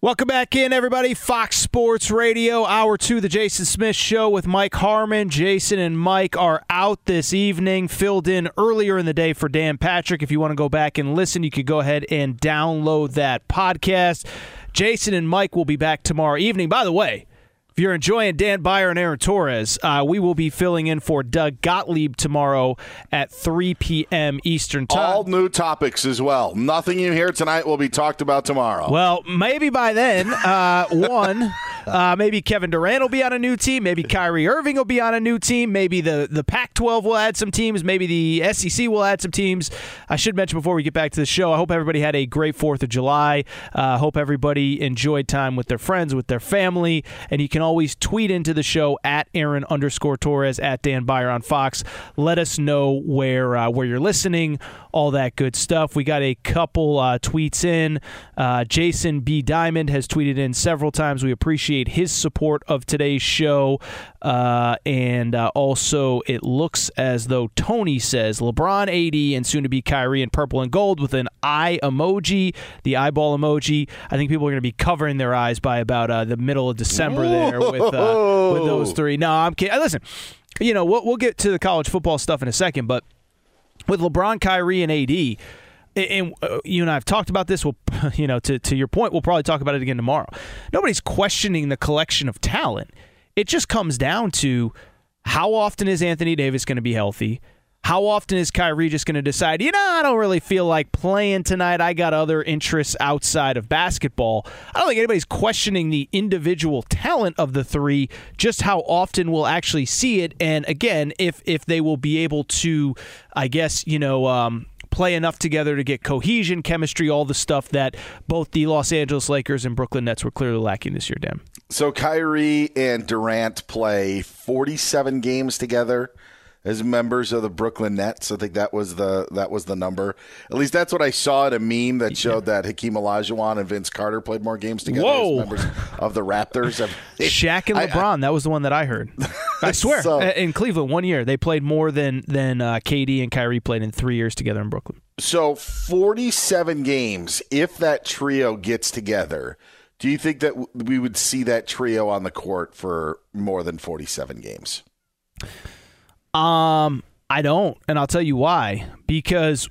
Welcome back in, everybody. Fox Sports Radio, hour two, the Jason Smith Show with Mike Harmon. Jason and Mike are out this evening, filled in earlier in the day for Dan Patrick. If you want to go back and listen, you could go ahead and download that podcast. Jason and Mike will be back tomorrow evening. By the way, if you're enjoying Dan Beyer and Aaron Torres, uh, we will be filling in for Doug Gottlieb tomorrow at 3 p.m. Eastern Time. All new topics as well. Nothing you hear tonight will be talked about tomorrow. Well, maybe by then, uh, one, uh, maybe Kevin Durant will be on a new team. Maybe Kyrie Irving will be on a new team. Maybe the, the Pac 12 will add some teams. Maybe the SEC will add some teams. I should mention before we get back to the show, I hope everybody had a great 4th of July. I uh, hope everybody enjoyed time with their friends, with their family. And you can always tweet into the show at Aaron underscore Torres at Dan Beyer on Fox. Let us know where uh, where you're listening, all that good stuff. We got a couple uh, tweets in. Uh, Jason B. Diamond has tweeted in several times. We appreciate his support of today's show. Uh, and uh, also, it looks as though Tony says LeBron AD and soon to be Kyrie in purple and gold with an eye emoji, the eyeball emoji. I think people are going to be covering their eyes by about uh, the middle of December there with, uh, with those three. No, I'm kidding. Listen, you know, we'll, we'll get to the college football stuff in a second, but with LeBron, Kyrie, and AD, and uh, you and I have talked about this. We'll, you know, to to your point, we'll probably talk about it again tomorrow. Nobody's questioning the collection of talent. It just comes down to how often is Anthony Davis going to be healthy? How often is Kyrie just going to decide, you know, I don't really feel like playing tonight. I got other interests outside of basketball. I don't think anybody's questioning the individual talent of the three, just how often we'll actually see it. And again, if if they will be able to, I guess, you know, um, play enough together to get cohesion, chemistry, all the stuff that both the Los Angeles Lakers and Brooklyn Nets were clearly lacking this year, Dan. So Kyrie and Durant play 47 games together as members of the Brooklyn Nets. I think that was the that was the number. At least that's what I saw in a meme that showed that Hakeem Olajuwon and Vince Carter played more games together Whoa. as members of the Raptors. Shaq and I- LeBron, that was the one that I heard. I swear, So- in Cleveland, one year they played more than than uh, KD and Kyrie played in three years together in Brooklyn. So 47 games. If that trio gets together, do you think that we would see that trio on the court for more than 47 games? Um, I don't, and I'll tell you why. Because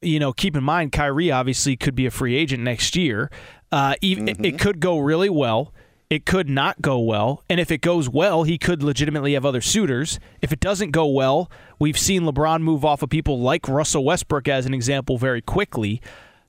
you know, keep in mind, Kyrie obviously could be a free agent next year. Uh, even it, it could go really well. It could not go well, and if it goes well, he could legitimately have other suitors. If it doesn't go well, we've seen LeBron move off of people like Russell Westbrook as an example very quickly.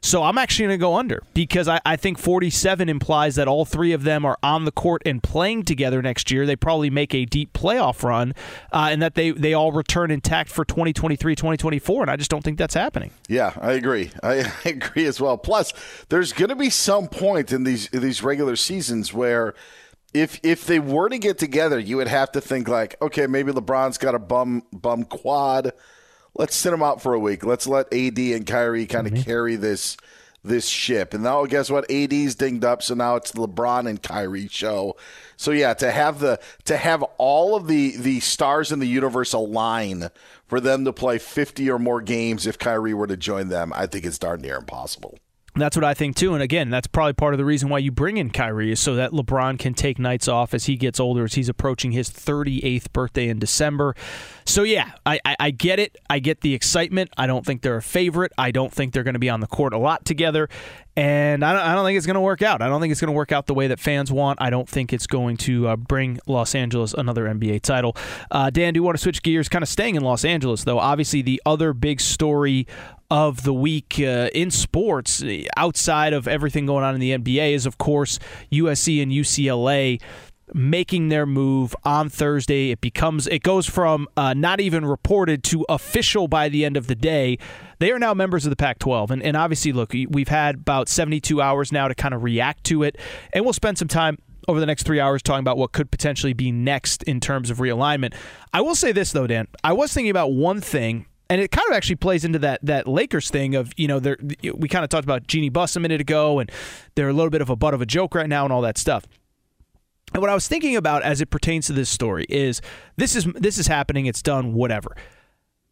So I'm actually going to go under because I, I think 47 implies that all three of them are on the court and playing together next year. They probably make a deep playoff run uh, and that they, they all return intact for 2023, 2024. And I just don't think that's happening. Yeah, I agree. I, I agree as well. Plus, there's going to be some point in these in these regular seasons where if if they were to get together, you would have to think like, okay, maybe LeBron's got a bum bum quad. Let's sit him out for a week. Let's let AD and Kyrie kind of mm-hmm. carry this this ship. And now guess what? AD's dinged up, so now it's LeBron and Kyrie show. So yeah, to have the to have all of the the stars in the universe align for them to play 50 or more games if Kyrie were to join them, I think it's darn near impossible. That's what I think too. And again, that's probably part of the reason why you bring in Kyrie is so that LeBron can take nights off as he gets older, as he's approaching his 38th birthday in December. So yeah, I, I, I get it. I get the excitement. I don't think they're a favorite. I don't think they're going to be on the court a lot together. And I don't, I don't think it's going to work out. I don't think it's going to work out the way that fans want. I don't think it's going to uh, bring Los Angeles another NBA title. Uh, Dan, do you want to switch gears? Kind of staying in Los Angeles, though. Obviously, the other big story of the week uh, in sports, outside of everything going on in the NBA, is of course USC and UCLA making their move on Thursday. It becomes it goes from uh, not even reported to official by the end of the day. They are now members of the Pac-12, and and obviously, look, we've had about 72 hours now to kind of react to it, and we'll spend some time over the next three hours talking about what could potentially be next in terms of realignment. I will say this though, Dan. I was thinking about one thing and it kind of actually plays into that that Lakers thing of you know we kind of talked about Jeanie Buss a minute ago, and they're a little bit of a butt of a joke right now and all that stuff. And what I was thinking about as it pertains to this story is this is this is happening, it's done, whatever.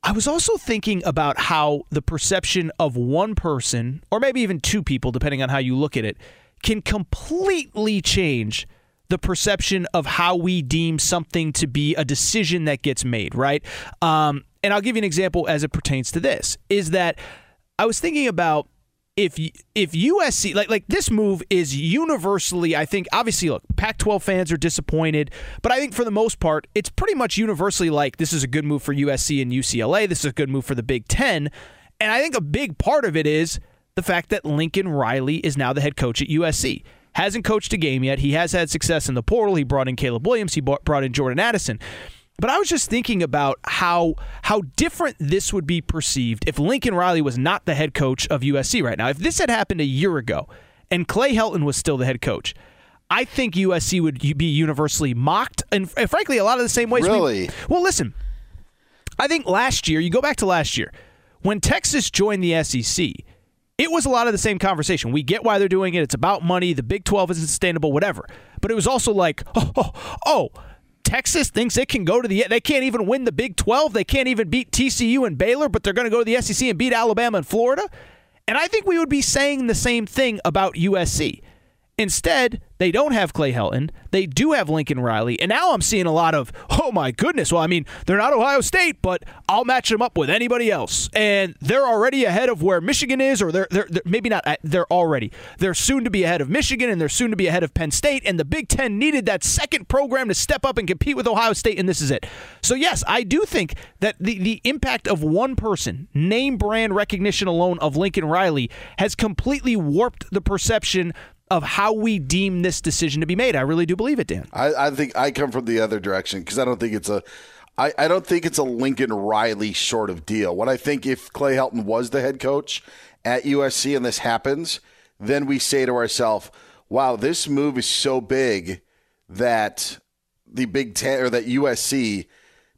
I was also thinking about how the perception of one person, or maybe even two people, depending on how you look at it, can completely change the perception of how we deem something to be a decision that gets made, right? Um, and I'll give you an example as it pertains to this is that I was thinking about if if USC like like this move is universally I think obviously look Pac-12 fans are disappointed but I think for the most part it's pretty much universally like this is a good move for USC and UCLA this is a good move for the Big 10 and I think a big part of it is the fact that Lincoln Riley is now the head coach at USC hasn't coached a game yet. He has had success in the portal. He brought in Caleb Williams. He brought in Jordan Addison but I was just thinking about how how different this would be perceived if Lincoln Riley was not the head coach of USC right now. If this had happened a year ago and Clay Helton was still the head coach, I think USC would be universally mocked and, and frankly a lot of the same ways. we- Really? well, listen. I think last year, you go back to last year, when Texas joined the SEC, it was a lot of the same conversation. We get why they're doing it. It's about money. The Big 12 isn't sustainable, whatever. But it was also like, oh, oh, oh Texas thinks it can go to the. They can't even win the Big 12. They can't even beat TCU and Baylor, but they're going to go to the SEC and beat Alabama and Florida. And I think we would be saying the same thing about USC. Instead, they don't have Clay Helton. They do have Lincoln Riley. And now I'm seeing a lot of, oh my goodness. Well, I mean, they're not Ohio State, but I'll match them up with anybody else. And they're already ahead of where Michigan is, or they're, they're, they're maybe not, uh, they're already. They're soon to be ahead of Michigan, and they're soon to be ahead of Penn State. And the Big Ten needed that second program to step up and compete with Ohio State, and this is it. So, yes, I do think that the, the impact of one person, name brand recognition alone of Lincoln Riley, has completely warped the perception of how we deem this decision to be made. I really do believe it, Dan. I, I think I come from the other direction because I don't think it's a. I, I don't think it's a Lincoln Riley sort of deal. What I think if Clay Helton was the head coach at USC and this happens, then we say to ourselves, wow, this move is so big that the Big Ten or that USC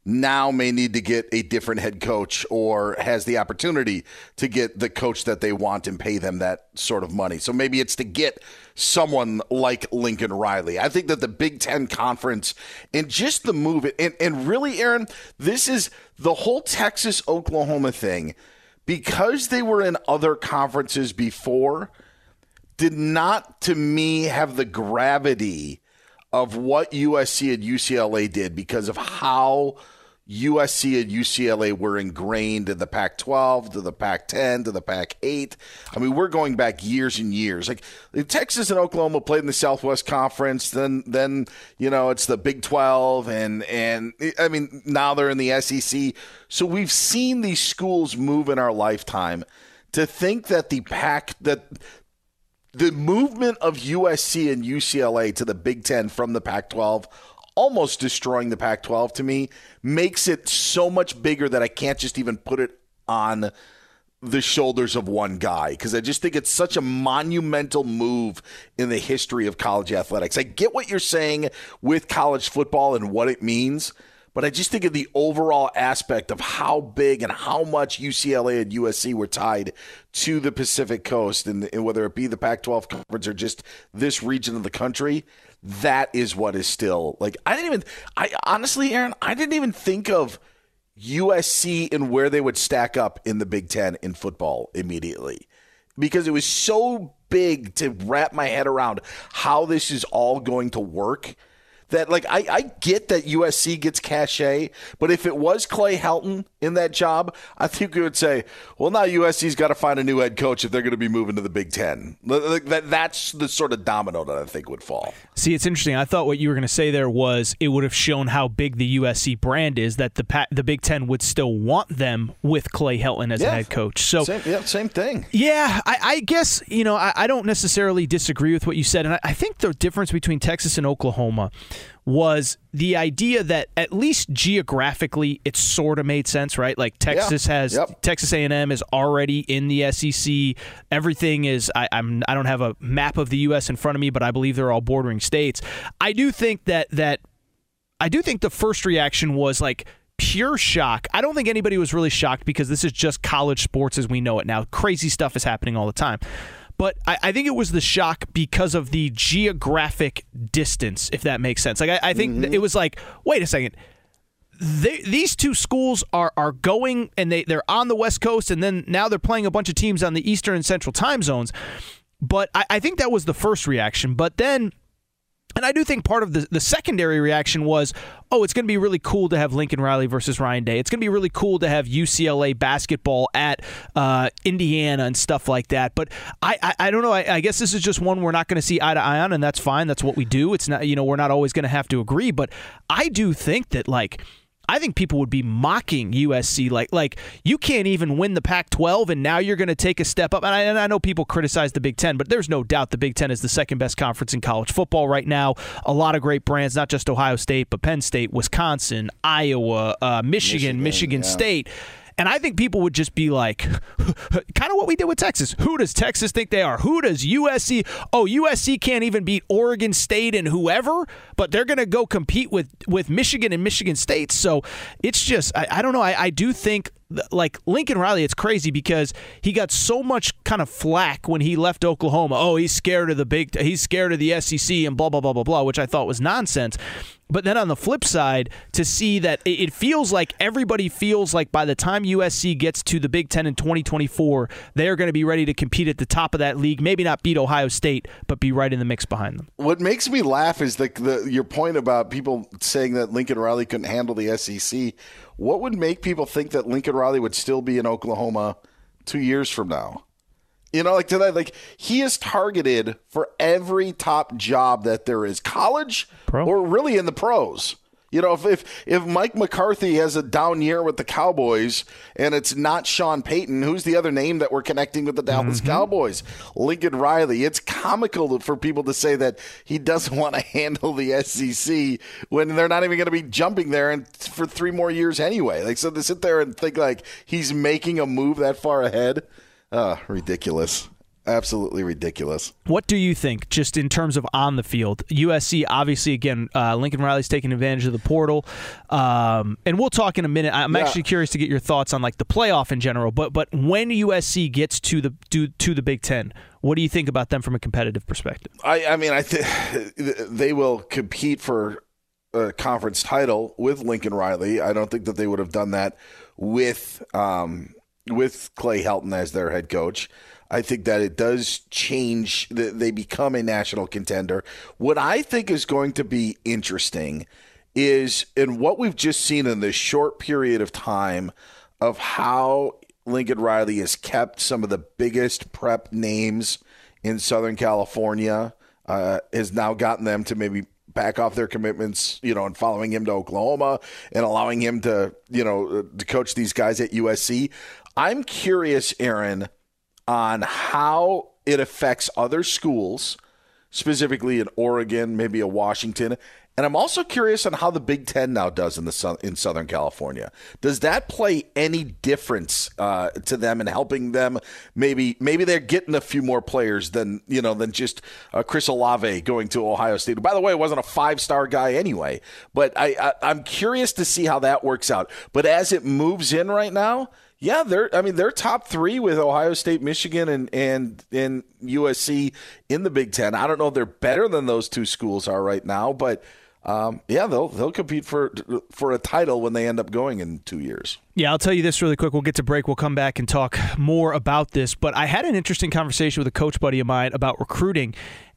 now may need to get a different head coach or has the opportunity to get the coach that they want and pay them that sort of money. So maybe it's to get someone like Lincoln Riley. I think that the Big Ten Conference and just the move, and, and really, Aaron, this is the whole Texas Oklahoma thing because they were in other conferences before, did not, to me, have the gravity of what USC and UCLA did because of how USC and UCLA were ingrained in the Pac 12 to the Pac 10 to the Pac 8. I mean, we're going back years and years. Like Texas and Oklahoma played in the Southwest Conference, then, then you know, it's the Big 12, and, and I mean, now they're in the SEC. So we've seen these schools move in our lifetime. To think that the Pac, that the movement of USC and UCLA to the Big Ten from the Pac 12 almost destroying the Pac 12 to me makes it so much bigger that I can't just even put it on the shoulders of one guy because I just think it's such a monumental move in the history of college athletics. I get what you're saying with college football and what it means, but I just think of the overall aspect of how big and how much UCLA and USC were tied to the Pacific Coast, and, and whether it be the Pac 12 conference or just this region of the country that is what is still like I didn't even I honestly Aaron I didn't even think of USC and where they would stack up in the Big 10 in football immediately. Because it was so big to wrap my head around how this is all going to work that like I, I get that USC gets cachet, but if it was Clay Helton in that job, I think we would say, well, now USC's got to find a new head coach if they're going to be moving to the Big Ten. That that's the sort of domino that I think would fall. See, it's interesting. I thought what you were going to say there was it would have shown how big the USC brand is that the the Big Ten would still want them with Clay Helton as yeah. a head coach. So same, yeah, same thing. Yeah, I, I guess you know I, I, don't necessarily disagree with what you said, and I, I think the difference between Texas and Oklahoma was the idea that at least geographically it sort of made sense, right? Like Texas yeah. has yep. Texas A&M is already in the SEC. Everything is I, I'm I don't have a map of the U.S. in front of me, but I believe they're all bordering states. I do think that that I do think the first reaction was like pure shock. I don't think anybody was really shocked because this is just college sports as we know it now. Crazy stuff is happening all the time. But I, I, think it was the shock because of the geographic distance, if that makes sense. Like I, I think mm-hmm. it was like, wait a second. They, these two schools are are going and they, they're on the West Coast and then now they're playing a bunch of teams on the Eastern and Central time zones. But I, I think that was the first reaction. But then and I do think part of the, the secondary reaction was, oh, it's going to be really cool to have Lincoln Riley versus Ryan Day. It's going to be really cool to have UCLA basketball at uh, Indiana and stuff like that. But I, I, I don't know. I, I, guess this is just one we're not going to see eye to eye on, and that's fine. That's what we do. It's not, you know, we're not always going to have to agree. But I do think that, like, I think people would be mocking USC like like you can't even win the Pac-12 and now you're going to take a step up. And I, and I, know people criticize the Big Ten, but there's no doubt the Big Ten is the second best conference in college football right now. A lot of great brands, not just Ohio State, but Penn State, Wisconsin, Iowa, uh, Michigan, Michigan, Michigan yeah. State. And I think people would just be like, kind of what we did with Texas. Who does Texas think they are? Who does USC? Oh, USC can't even beat Oregon State and whoever, but they're going to go compete with, with Michigan and Michigan State. So it's just, I, I don't know. I, I do think like Lincoln Riley, it's crazy because he got so much kind of flack when he left Oklahoma. Oh, he's scared of the big, he's scared of the SEC and blah blah blah blah blah, which I thought was nonsense. But then on the flip side, to see that it feels like everybody feels like by the time USC gets to the Big Ten in 2024, they're going to be ready to compete at the top of that league. Maybe not beat Ohio State, but be right in the mix behind them. What makes me laugh is the, the your point about people saying that Lincoln Riley couldn't handle the SEC. What would make people think that Lincoln Riley would still be in Oklahoma two years from now? You know, like today, like he is targeted for every top job that there is, college Pro. or really in the pros. You know, if, if if Mike McCarthy has a down year with the Cowboys and it's not Sean Payton, who's the other name that we're connecting with the Dallas mm-hmm. Cowboys? Lincoln Riley. It's comical for people to say that he doesn't want to handle the SEC when they're not even going to be jumping there and for three more years anyway. Like so to sit there and think like he's making a move that far ahead. Oh, ridiculous. Absolutely ridiculous. What do you think, just in terms of on the field? USC, obviously, again, uh, Lincoln Riley's taking advantage of the portal, um, and we'll talk in a minute. I'm yeah. actually curious to get your thoughts on like the playoff in general. But but when USC gets to the to, to the Big Ten, what do you think about them from a competitive perspective? I, I mean, I think they will compete for a conference title with Lincoln Riley. I don't think that they would have done that with. Um, with Clay Helton as their head coach. I think that it does change. They become a national contender. What I think is going to be interesting is in what we've just seen in this short period of time of how Lincoln Riley has kept some of the biggest prep names in Southern California, uh, has now gotten them to maybe back off their commitments, you know, and following him to Oklahoma and allowing him to, you know, to coach these guys at USC. I'm curious, Aaron, on how it affects other schools, specifically in Oregon, maybe a Washington. And I'm also curious on how the Big Ten now does in the in Southern California. Does that play any difference uh, to them in helping them? Maybe maybe they're getting a few more players than you know than just uh, Chris Olave going to Ohio State. By the way, it wasn't a five star guy anyway. But I, I I'm curious to see how that works out. But as it moves in right now yeah, they're. I mean, they're top three with Ohio State, Michigan, and and and USC in the Big Ten. I don't know if they're better than those two schools are right now, but um, yeah, they'll they'll compete for for a title when they end up going in two years. Yeah, I'll tell you this really quick. We'll get to break. We'll come back and talk more about this. But I had an interesting conversation with a coach buddy of mine about recruiting.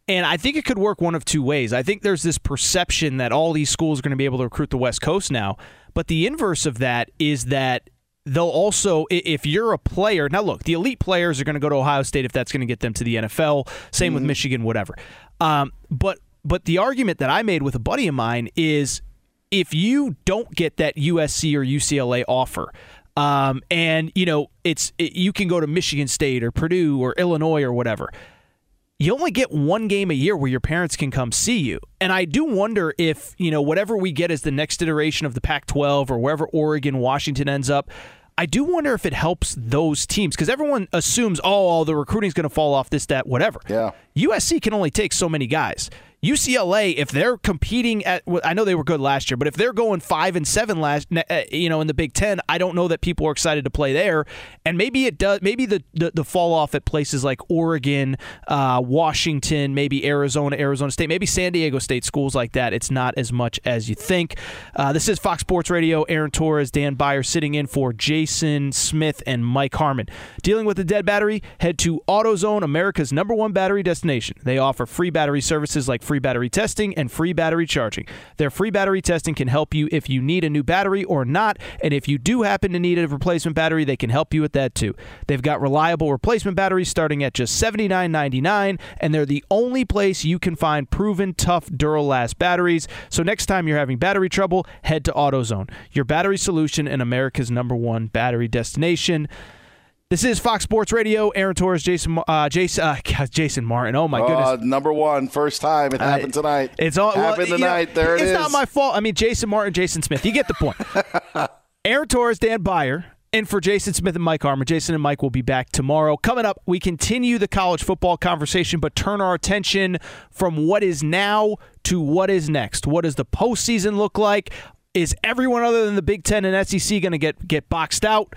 And I think it could work one of two ways. I think there's this perception that all these schools are going to be able to recruit the West Coast now. But the inverse of that is that they'll also if you're a player now look the elite players are going to go to ohio state if that's going to get them to the nfl same mm-hmm. with michigan whatever um, but but the argument that i made with a buddy of mine is if you don't get that usc or ucla offer um, and you know it's it, you can go to michigan state or purdue or illinois or whatever you only get one game a year where your parents can come see you. And I do wonder if, you know, whatever we get as the next iteration of the Pac 12 or wherever Oregon, Washington ends up, I do wonder if it helps those teams because everyone assumes, oh, all the recruiting is going to fall off this, that, whatever. Yeah. USC can only take so many guys. UCLA, if they're competing at, I know they were good last year, but if they're going five and seven last, uh, you know, in the Big Ten, I don't know that people are excited to play there. And maybe it does. Maybe the the, the fall off at places like Oregon, uh, Washington, maybe Arizona, Arizona State, maybe San Diego State schools like that. It's not as much as you think. Uh, this is Fox Sports Radio. Aaron Torres, Dan Beyer, sitting in for Jason Smith and Mike Harmon. Dealing with the dead battery, head to AutoZone, America's number one battery destination. They offer free battery services like free battery testing and free battery charging. Their free battery testing can help you if you need a new battery or not, and if you do happen to need a replacement battery, they can help you with that too. They've got reliable replacement batteries starting at just $79.99, and they're the only place you can find proven tough Duralast batteries. So next time you're having battery trouble, head to AutoZone, your battery solution and America's number one battery destination. This is Fox Sports Radio. Aaron Torres, Jason, uh, Jason, uh, Jason Martin. Oh my uh, goodness, number one, first time it happened tonight. It's all happened well, tonight. Know, there it it's is. not my fault. I mean, Jason Martin, Jason Smith. You get the point. Aaron Torres, Dan Beyer. And for Jason Smith and Mike Harmon, Jason and Mike will be back tomorrow. Coming up, we continue the college football conversation, but turn our attention from what is now to what is next. What does the postseason look like? Is everyone other than the Big Ten and SEC going to get get boxed out?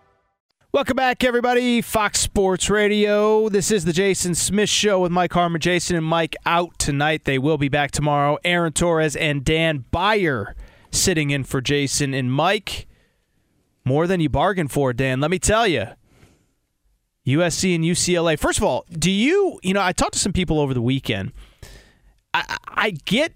Welcome back, everybody. Fox Sports Radio. This is the Jason Smith Show with Mike Harmon. Jason and Mike out tonight. They will be back tomorrow. Aaron Torres and Dan Beyer sitting in for Jason and Mike. More than you bargained for, Dan. Let me tell you. USC and UCLA. First of all, do you, you know, I talked to some people over the weekend. I, I get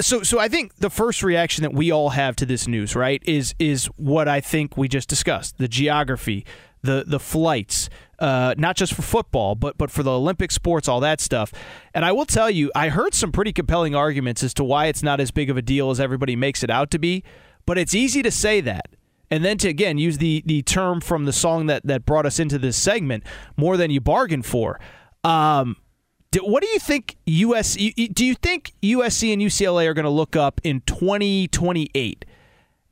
so so I think the first reaction that we all have to this news, right, is is what I think we just discussed: the geography, the the flights, uh, not just for football, but but for the Olympic sports, all that stuff. And I will tell you, I heard some pretty compelling arguments as to why it's not as big of a deal as everybody makes it out to be. But it's easy to say that, and then to again use the the term from the song that that brought us into this segment, more than you bargained for. Um, what do you think US do you think USC and UCLA are going to look up in 2028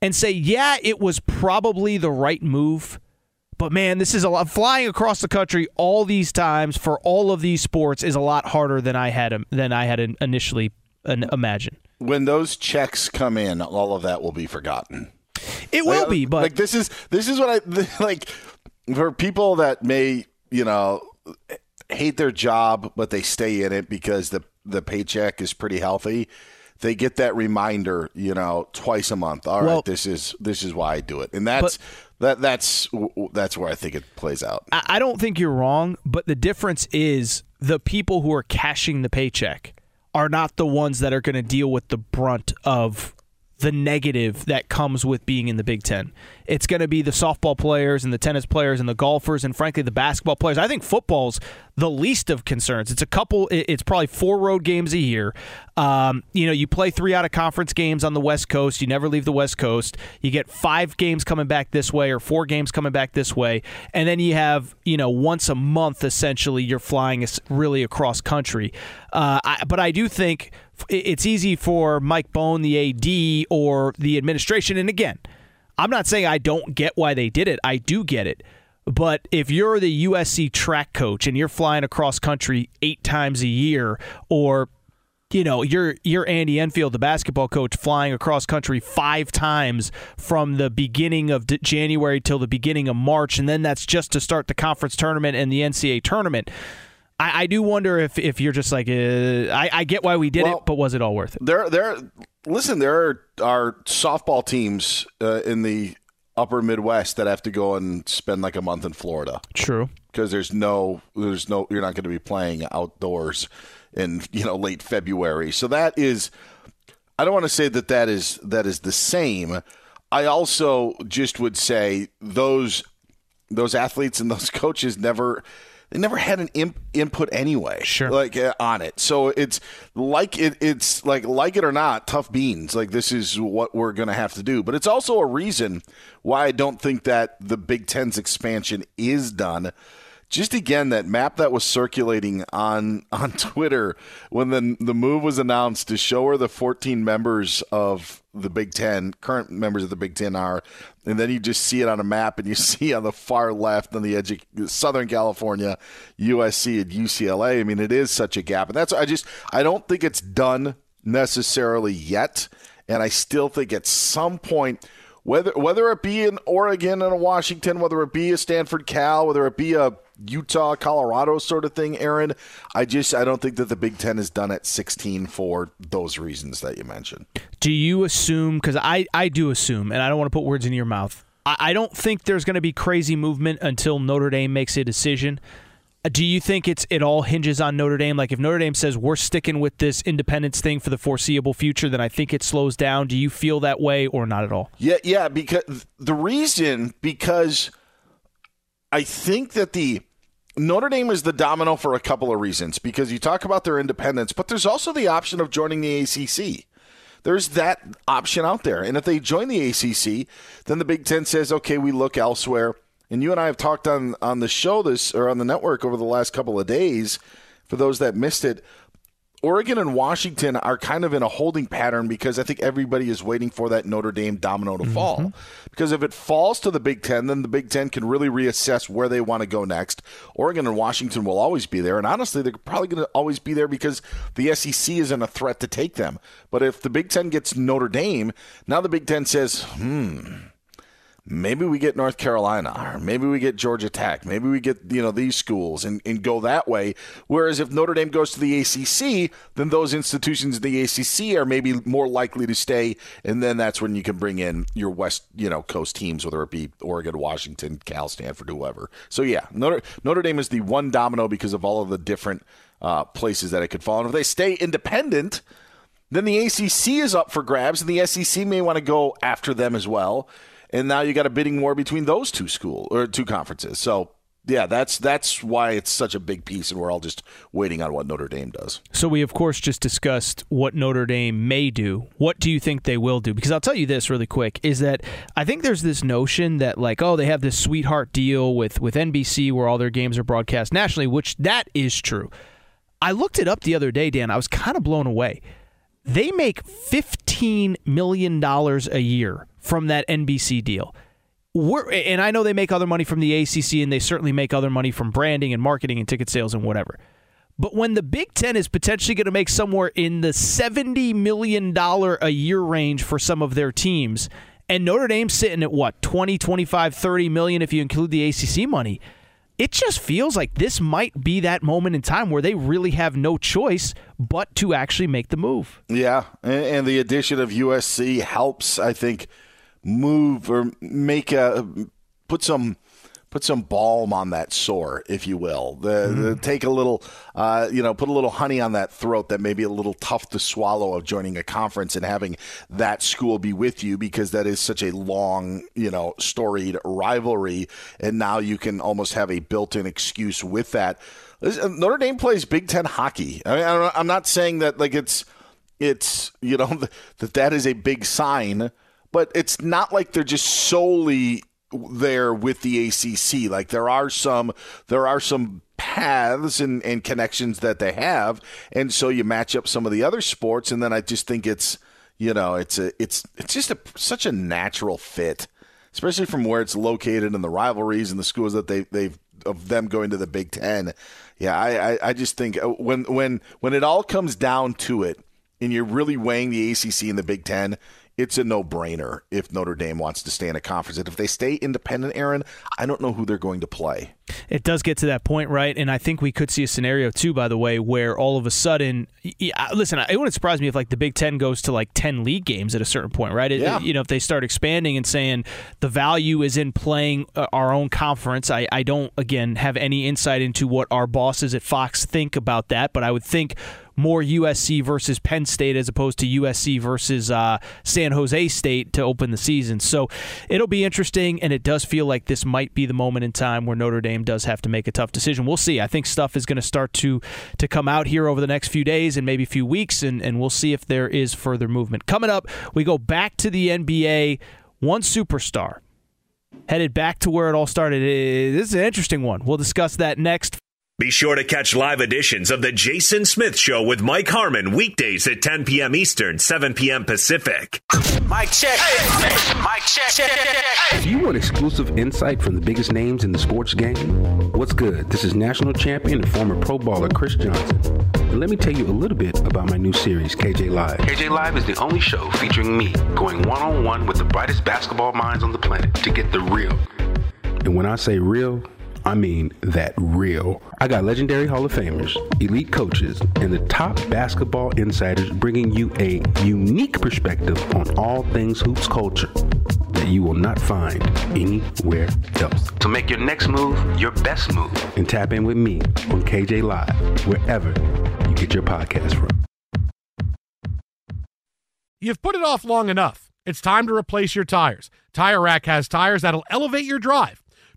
and say, "Yeah, it was probably the right move." But man, this is a lot. Flying across the country all these times for all of these sports is a lot harder than I had than I had initially imagined. When those checks come in, all of that will be forgotten. It will like, be, but like this is this is what I like for people that may you know hate their job, but they stay in it because the the paycheck is pretty healthy, they get that reminder, you know, twice a month. All right, Well- this is this is why I do it, and that's that that's that's where I think it plays out. I I don't think you're wrong, but the difference is the people who are cashing the paycheck are not the ones that are going to deal with the brunt of the negative that comes with being in the Big Ten. It's going to be the softball players and the tennis players and the golfers and frankly the basketball players. I think football's the least of concerns. It's a couple. It's probably four road games a year. Um, you know, you play three out of conference games on the West Coast. You never leave the West Coast. You get five games coming back this way or four games coming back this way, and then you have you know once a month essentially you're flying really across country. Uh, I, but I do think it's easy for Mike Bohn, the AD, or the administration. And again, I'm not saying I don't get why they did it. I do get it. But if you're the USC track coach and you're flying across country eight times a year, or you know you're you're Andy Enfield, the basketball coach, flying across country five times from the beginning of January till the beginning of March, and then that's just to start the conference tournament and the NCAA tournament. I, I do wonder if if you're just like uh, I, I get why we did it, but was it all worth it? There, there. Listen, there are, are softball teams uh, in the upper Midwest that have to go and spend like a month in Florida. True, because there's no, there's no, you're not going to be playing outdoors in you know late February. So that is, I don't want to say that that is that is the same. I also just would say those those athletes and those coaches never they never had an imp- input anyway sure. like uh, on it. So it's like it it's like like it or not tough beans. Like this is what we're gonna have to do. But it's also a reason why i don't think that the big ten's expansion is done just again that map that was circulating on on Twitter when the the move was announced to show where the 14 members of the Big 10 current members of the Big 10 are and then you just see it on a map and you see on the far left on the edge of Southern California USC and UCLA I mean it is such a gap. And that's I just I don't think it's done necessarily yet. And I still think at some point whether whether it be in Oregon and a Washington, whether it be a Stanford Cal, whether it be a Utah, Colorado sort of thing, Aaron, I just I don't think that the Big Ten is done at 16 for those reasons that you mentioned. Do you assume? Because I, I do assume, and I don't want to put words in your mouth. I, I don't think there's going to be crazy movement until Notre Dame makes a decision. Do you think it's it all hinges on Notre Dame? Like if Notre Dame says we're sticking with this independence thing for the foreseeable future, then I think it slows down. Do you feel that way or not at all? Yeah, yeah, because the reason because I think that the Notre Dame is the domino for a couple of reasons because you talk about their independence, but there's also the option of joining the ACC. There's that option out there. And if they join the ACC, then the Big 10 says, "Okay, we look elsewhere." And you and I have talked on on the show this or on the network over the last couple of days for those that missed it. Oregon and Washington are kind of in a holding pattern because I think everybody is waiting for that Notre Dame domino to fall. Because if it falls to the Big Ten, then the Big Ten can really reassess where they want to go next. Oregon and Washington will always be there. And honestly, they're probably going to always be there because the SEC isn't a threat to take them. But if the Big Ten gets Notre Dame, now the Big Ten says, hmm maybe we get North Carolina, or maybe we get Georgia Tech, maybe we get you know these schools and, and go that way. Whereas if Notre Dame goes to the ACC, then those institutions in the ACC are maybe more likely to stay, and then that's when you can bring in your West you know Coast teams, whether it be Oregon, Washington, Cal, Stanford, whoever. So yeah, Notre Notre Dame is the one domino because of all of the different uh, places that it could fall. And if they stay independent. Then the ACC is up for grabs, and the SEC may want to go after them as well and now you got a bidding war between those two school or two conferences. So yeah, that's that's why it's such a big piece, and we're all just waiting on what Notre Dame does. So we of course just discussed what Notre Dame may do. What do you think they will do? Because I'll tell you this really quick is that I think there's this notion that like oh they have this sweetheart deal with with NBC where all their games are broadcast nationally, which that is true. I looked it up the other day, Dan. I was kind of blown away. They make $15 million a year from that NBC deal. We're, and I know they make other money from the ACC, and they certainly make other money from branding and marketing and ticket sales and whatever. But when the Big Ten is potentially going to make somewhere in the $70 million a year range for some of their teams, and Notre Dame's sitting at what, 20, 25, 30 million if you include the ACC money, it just feels like this might be that moment in time where they really have no choice but to actually make the move. Yeah, and, the addition of USC helps, I think, move or make a put some put some balm on that sore, if you will. The, mm. the take a little, uh, you know, put a little honey on that throat that may be a little tough to swallow of joining a conference and having that school be with you because that is such a long, you know, storied rivalry, and now you can almost have a built-in excuse with that. Uh, Notre Dame plays Big Ten hockey. I mean, I'm not saying that like it's it's you know that that is a big sign, but it's not like they're just solely there with the ACC. Like there are some there are some paths and, and connections that they have, and so you match up some of the other sports, and then I just think it's you know it's a it's it's just a such a natural fit, especially from where it's located and the rivalries and the schools that they they've of them going to the Big Ten. Yeah, I, I, I just think uh, when when when it all comes down to it, and you're really weighing the ACC and the Big Ten, it's a no brainer if Notre Dame wants to stay in a conference. And if they stay independent, Aaron, I don't know who they're going to play. It does get to that point, right? And I think we could see a scenario too, by the way, where all of a sudden, listen, it wouldn't surprise me if like the Big Ten goes to like ten league games at a certain point, right? It, yeah. You know, if they start expanding and saying the value is in playing uh, our own conference. I, I don't again have any insight into what our bosses at Fox think about that, but I would think more USC versus Penn State as opposed to USC versus uh, San Jose State to open the season. So it'll be interesting, and it does feel like this might be the moment in time where Notre Dame does have to make a tough decision. We'll see. I think stuff is going to start to to come out here over the next few days and maybe a few weeks, and, and we'll see if there is further movement. Coming up, we go back to the NBA. One superstar headed back to where it all started. This is an interesting one. We'll discuss that next. Be sure to catch live editions of The Jason Smith Show with Mike Harmon weekdays at 10 p.m. Eastern, 7 p.m. Pacific. Mike check. Mike check. Do you want exclusive insight from the biggest names in the sports game? What's good? This is national champion and former pro baller Chris Johnson. And let me tell you a little bit about my new series, KJ Live. KJ Live is the only show featuring me going one on one with the brightest basketball minds on the planet to get the real. And when I say real, I mean that real. I got legendary Hall of Famers, elite coaches, and the top basketball insiders bringing you a unique perspective on all things hoops culture that you will not find anywhere else. So make your next move your best move and tap in with me on KJ Live, wherever you get your podcast from. You've put it off long enough. It's time to replace your tires. Tire Rack has tires that'll elevate your drive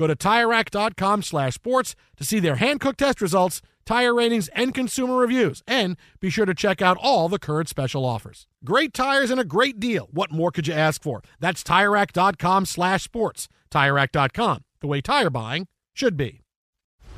Go to TireRack.com slash sports to see their Hankook test results, tire ratings, and consumer reviews. And be sure to check out all the current special offers. Great tires and a great deal. What more could you ask for? That's TireRack.com slash sports. TireRack.com, the way tire buying should be.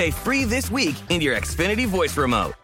Say free this week in your Xfinity voice remote.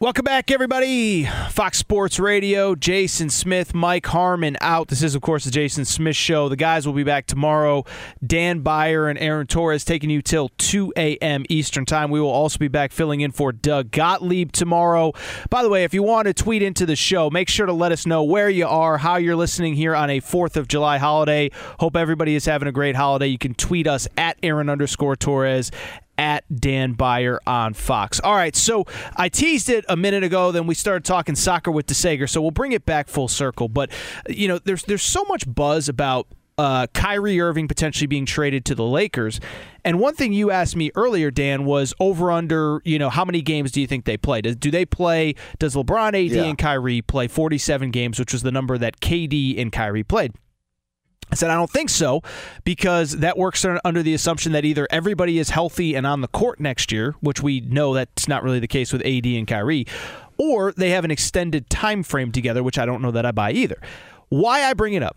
Welcome back, everybody. Fox Sports Radio, Jason Smith, Mike Harmon out. This is, of course, the Jason Smith Show. The guys will be back tomorrow. Dan Beyer and Aaron Torres taking you till 2 a.m. Eastern Time. We will also be back filling in for Doug Gottlieb tomorrow. By the way, if you want to tweet into the show, make sure to let us know where you are, how you're listening here on a 4th of July holiday. Hope everybody is having a great holiday. You can tweet us at Aaron underscore Torres at Dan Beyer on Fox. All right, so I teased it a minute ago, then we started talking soccer with DeSager, so we'll bring it back full circle. But you know, there's there's so much buzz about uh, Kyrie Irving potentially being traded to the Lakers. And one thing you asked me earlier, Dan, was over under, you know, how many games do you think they play? Do, do they play, does LeBron, AD, Yeah. and Kyrie play 47 games, which was the number that KD and Kyrie played? I said, I don't think so because that works under the assumption that either everybody is healthy and on the court next year, which we know that's not really the case with AD and Kyrie, or they have an extended time frame together, which I don't know that I buy either. Why I bring it up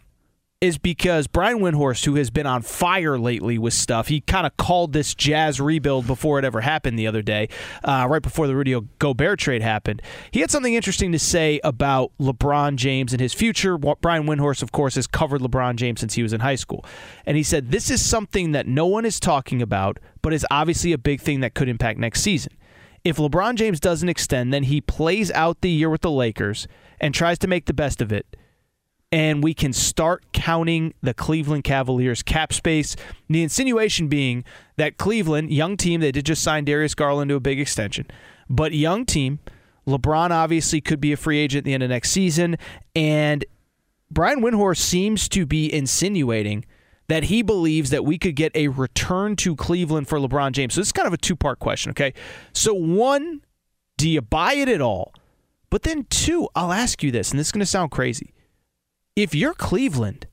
is because Brian Windhorst, who has been on fire lately with stuff, he kind of called this Jazz rebuild before it ever happened the other day, uh, right before the Rudy Gobert trade happened. He had something interesting to say about LeBron James and his future. Brian Windhorst, of course, has covered LeBron James since he was in high school. And he said, This is something that no one is talking about, but is obviously a big thing that could impact next season. If LeBron James doesn't extend, then he plays out the year with the Lakers and tries to make the best of it and we can start counting the Cleveland Cavaliers cap space. The insinuation being that Cleveland, young team, they did just sign Darius Garland to a big extension, but young team. LeBron obviously could be a free agent at the end of next season, and Brian Windhorst seems to be insinuating that he believes that we could get a return to Cleveland for LeBron James. So this is kind of a two part question, okay? So, one, do you buy it at all? But then, two, I'll ask you this, and this is going to sound crazy if you're Cleveland,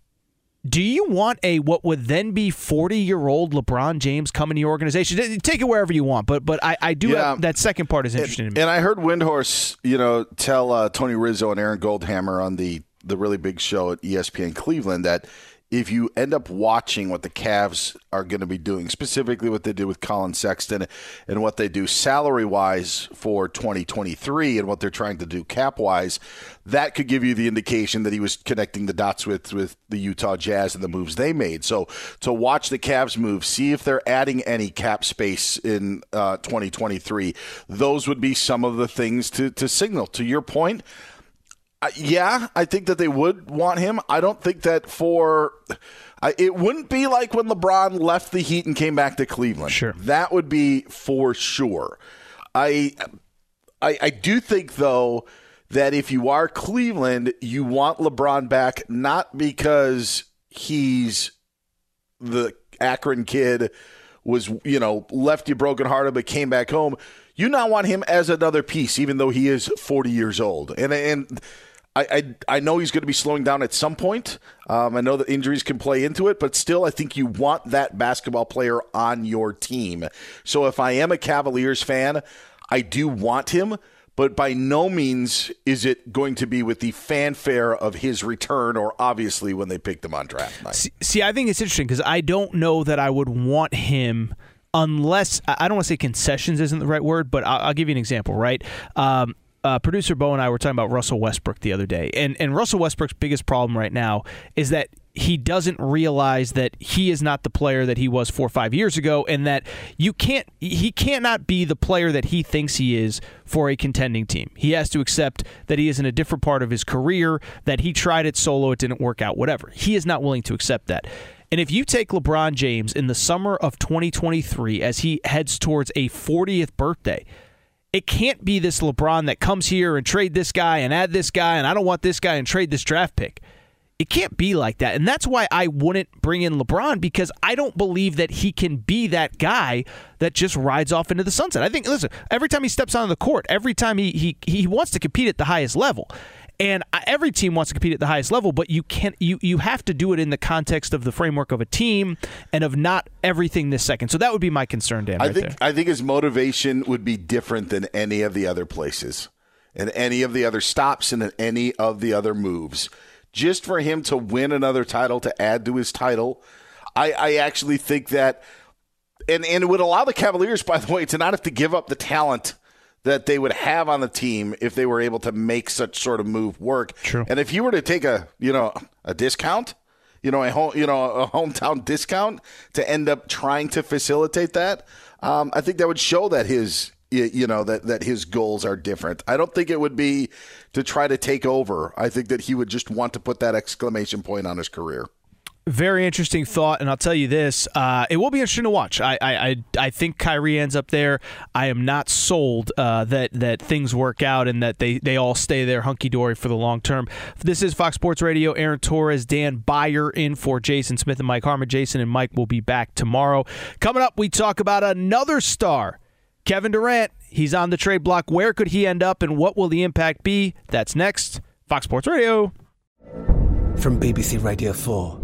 do you want a what would then be 40 year old LeBron James coming to your organization? Take it wherever you want, but but I, I do Yeah. have, that second part is interesting to me. And I heard Windhorst, you know, tell uh, Tony Rizzo and Aaron Goldhammer on the the really big show at ESPN Cleveland that if you end up watching what the Cavs are going to be doing, specifically what they did with Collin Sexton and what they do salary wise for 2023 and what they're trying to do cap wise, that could give you the indication that he was connecting the dots with with the Utah Jazz and the moves they made. So to watch the Cavs move, see if they're adding any cap space in uh, 2023, those would be some of the things to to signal. To your point. Yeah, I think that they would want him. I don't think that for I, it wouldn't be like when LeBron left the Heat and came back to Cleveland. Sure, that would be for sure. I I, I do think though that if you are Cleveland, you want LeBron back not because he's the Akron kid was you know left you brokenhearted but came back home. You now want him as another piece, even though he is forty years old, and and. I, I, I know he's going to be slowing down at some point. Um, I know that injuries can play into it, but still, I think you want that basketball player on your team. So if I am a Cavaliers fan, I do want him, but by no means is it going to be with the fanfare of his return or obviously when they picked him on draft night. See, see, I think it's interesting because I don't know that I would want him unless I don't want to say concessions isn't the right word, but I'll, I'll give you an example. Right. Um, uh, producer Bo and I were talking about Russell Westbrook the other day, and and Russell Westbrook's biggest problem right now is that he doesn't realize that he is not the player that he was four or five years ago, and that you can't he cannot be the player that he thinks he is for a contending team. He has to accept that he is in a different part of his career, that he tried it solo, it didn't work out, whatever. He is not willing to accept that. And if you take LeBron James in the summer of 2023 as he heads towards a 40th birthday, it can't be this LeBron that comes here and trade this guy and add this guy and I don't want this guy and trade this draft pick. It can't be like that. And that's why I wouldn't bring in LeBron because I don't believe that he can be that guy that just rides off into the sunset. I think listen, every time he steps on the court, every time he he he wants to compete at the highest level. And every team wants to compete at the highest level, but you can't. You you have to do it in the context of the framework of a team and of not everything this second. So that would be my concern, Dan. I right think there. I think his motivation would be different than any of the other places, and any of the other stops, and any of the other moves. Just for him to win another title to add to his title, I, I actually think that, and and it would allow the Cavaliers, by the way, to not have to give up the talent that they would have on the team if they were able to make such sort of move work. True. And if you were to take a you know a discount, you know a home you know a hometown discount to end up trying to facilitate that, um, I think that would show that his you, you know that that his goals are different. I don't think it would be to try to take over. I think that he would just want to put that exclamation point on his career. Very interesting thought, and I'll tell you this: uh, it will be interesting to watch. I, I, I, think Kyrie ends up there. I am not sold uh, that that things work out and that they, they all stay there hunky dory for the long term. This is Fox Sports Radio. Aaron Torres, Dan Beyer in for Jason Smith and Mike Harmon. Jason and Mike will be back tomorrow. Coming up, we talk about another star, Kevin Durant. He's on the trade block. Where could he end up, and what will the impact be? That's next. Fox Sports Radio. From BBC Radio 4.